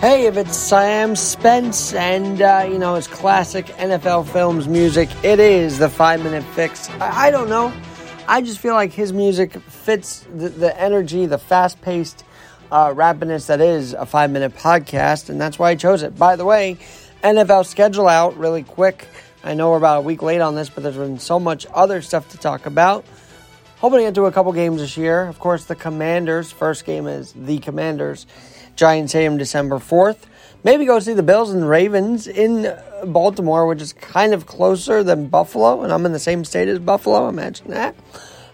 Hey, if it's Sam Spence and, uh, you know, it's classic NFL films music, it is the five minute fix. I, I don't know. I just feel like his music fits the, the energy, the fast paced uh, rapidness that is a five minute podcast, and that's why I chose it. By the way, NFL schedule out really quick. I know we're about a week late on this, but there's been so much other stuff to talk about. Hoping to get to a couple games this year. Of course, the Commanders. First game is the Commanders. Giants Stadium December 4th. Maybe go see the Bills and Ravens in Baltimore, which is kind of closer than Buffalo, and I'm in the same state as Buffalo. Imagine that.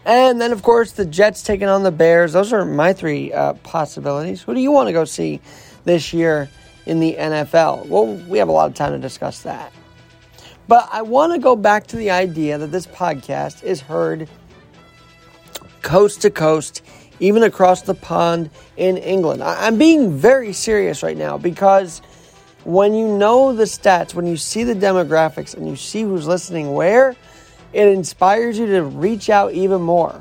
And then, of course, the Jets taking on the Bears. Those are my three uh, possibilities. Who do you want to go see this year in the NFL? Well, we have a lot of time to discuss that. But I want to go back to the idea that this podcast is heard coast to coast, even across the pond in England. I'm being very serious right now because when you know the stats, when you see the demographics, and you see who's listening where, it inspires you to reach out even more.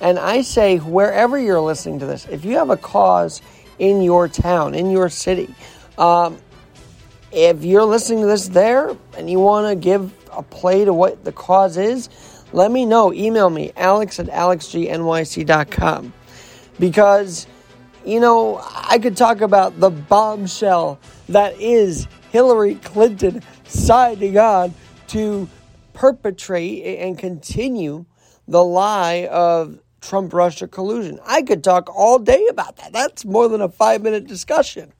And I say, wherever you're listening to this, if you have a cause in your town, in your city, um, if you're listening to this there and you want to give a play to what the cause is, let me know. Email me, alex at alexgnyc.com. Because, you know, I could talk about the bombshell that is Hillary Clinton signing on to perpetrate and continue the lie of Trump Russia collusion. I could talk all day about that. That's more than a five minute discussion.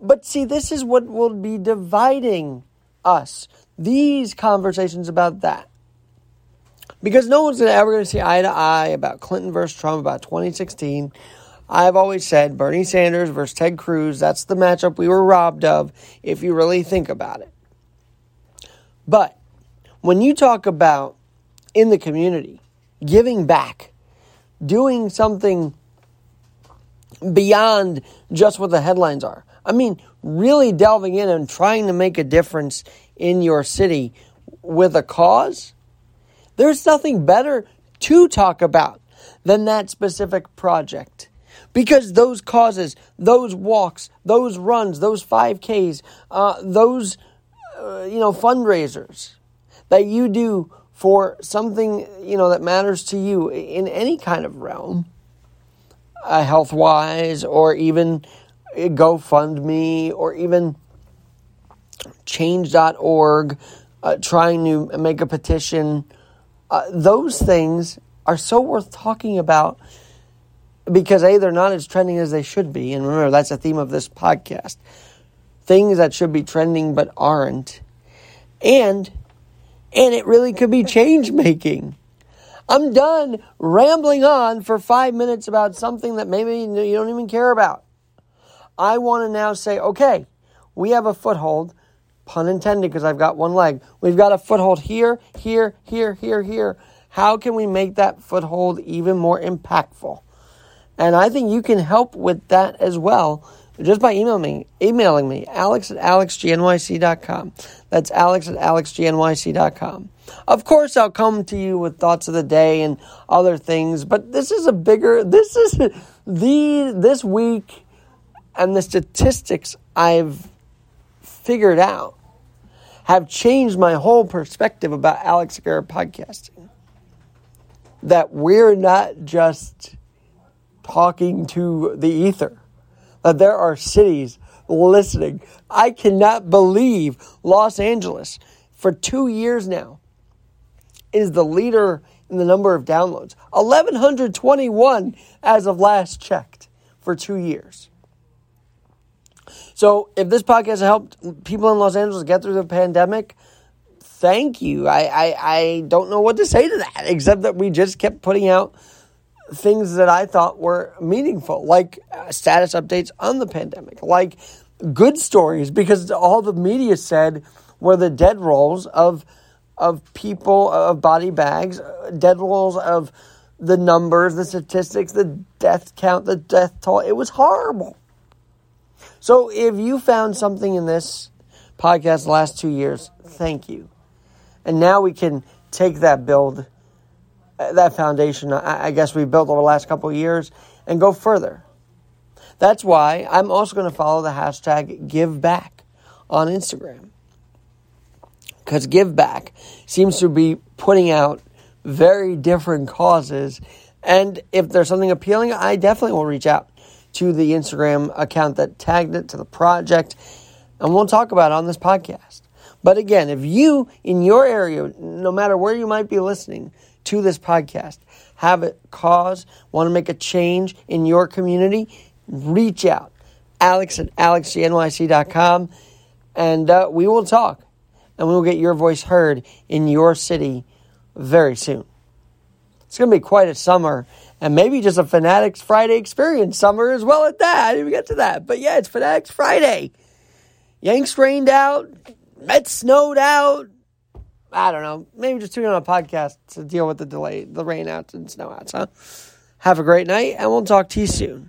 But see, this is what will be dividing us. These conversations about that. Because no one's ever going to see eye to eye about Clinton versus Trump about 2016. I've always said Bernie Sanders versus Ted Cruz, that's the matchup we were robbed of if you really think about it. But when you talk about in the community, giving back, doing something beyond just what the headlines are. I mean, really delving in and trying to make a difference in your city with a cause, there's nothing better to talk about than that specific project. Because those causes, those walks, those runs, those 5Ks, uh, those, uh, you know, fundraisers, that you do for something you know that matters to you in any kind of realm, uh, health wise, or even GoFundMe, or even Change.org, uh, trying to make a petition. Uh, those things are so worth talking about because a they're not as trending as they should be, and remember that's the theme of this podcast. Things that should be trending but aren't, and and it really could be change making. I'm done rambling on for five minutes about something that maybe you don't even care about. I want to now say, okay, we have a foothold, pun intended, because I've got one leg. We've got a foothold here, here, here, here, here. How can we make that foothold even more impactful? And I think you can help with that as well just by emailing me, emailing me, alex at alexgnyc.com. That's alex at alexgnyc.com. Of course, I'll come to you with thoughts of the day and other things, but this is a bigger, this is the, this week and the statistics I've figured out have changed my whole perspective about Alex Garrett podcasting. That we're not just talking to the ether that there are cities listening. I cannot believe Los Angeles, for two years now, is the leader in the number of downloads. 1,121 as of last checked for two years. So, if this podcast helped people in Los Angeles get through the pandemic, thank you. I, I, I don't know what to say to that, except that we just kept putting out things that I thought were meaningful, like uh, status updates on the pandemic, like good stories, because all the media said were the dead rolls of of people of body bags, uh, dead rolls of the numbers, the statistics, the death count, the death toll. It was horrible. So if you found something in this podcast the last two years, thank you. And now we can take that build uh, that foundation, I guess we built over the last couple of years and go further. That's why I'm also going to follow the hashtag give back on Instagram. Because give back seems to be putting out very different causes. And if there's something appealing, I definitely will reach out to the Instagram account that tagged it to the project and we'll talk about it on this podcast. But again, if you in your area, no matter where you might be listening to this podcast, have a cause, want to make a change in your community, reach out. Alex at alexgnyc.com and uh, we will talk and we will get your voice heard in your city very soon. It's going to be quite a summer and maybe just a Fanatics Friday experience summer as well at that. I didn't even get to that. But yeah, it's Fanatics Friday. Yanks rained out, Mets snowed out. I don't know. Maybe just tune on a podcast to deal with the delay, the rain outs and snow outs, huh? Have a great night, and we'll talk to you soon.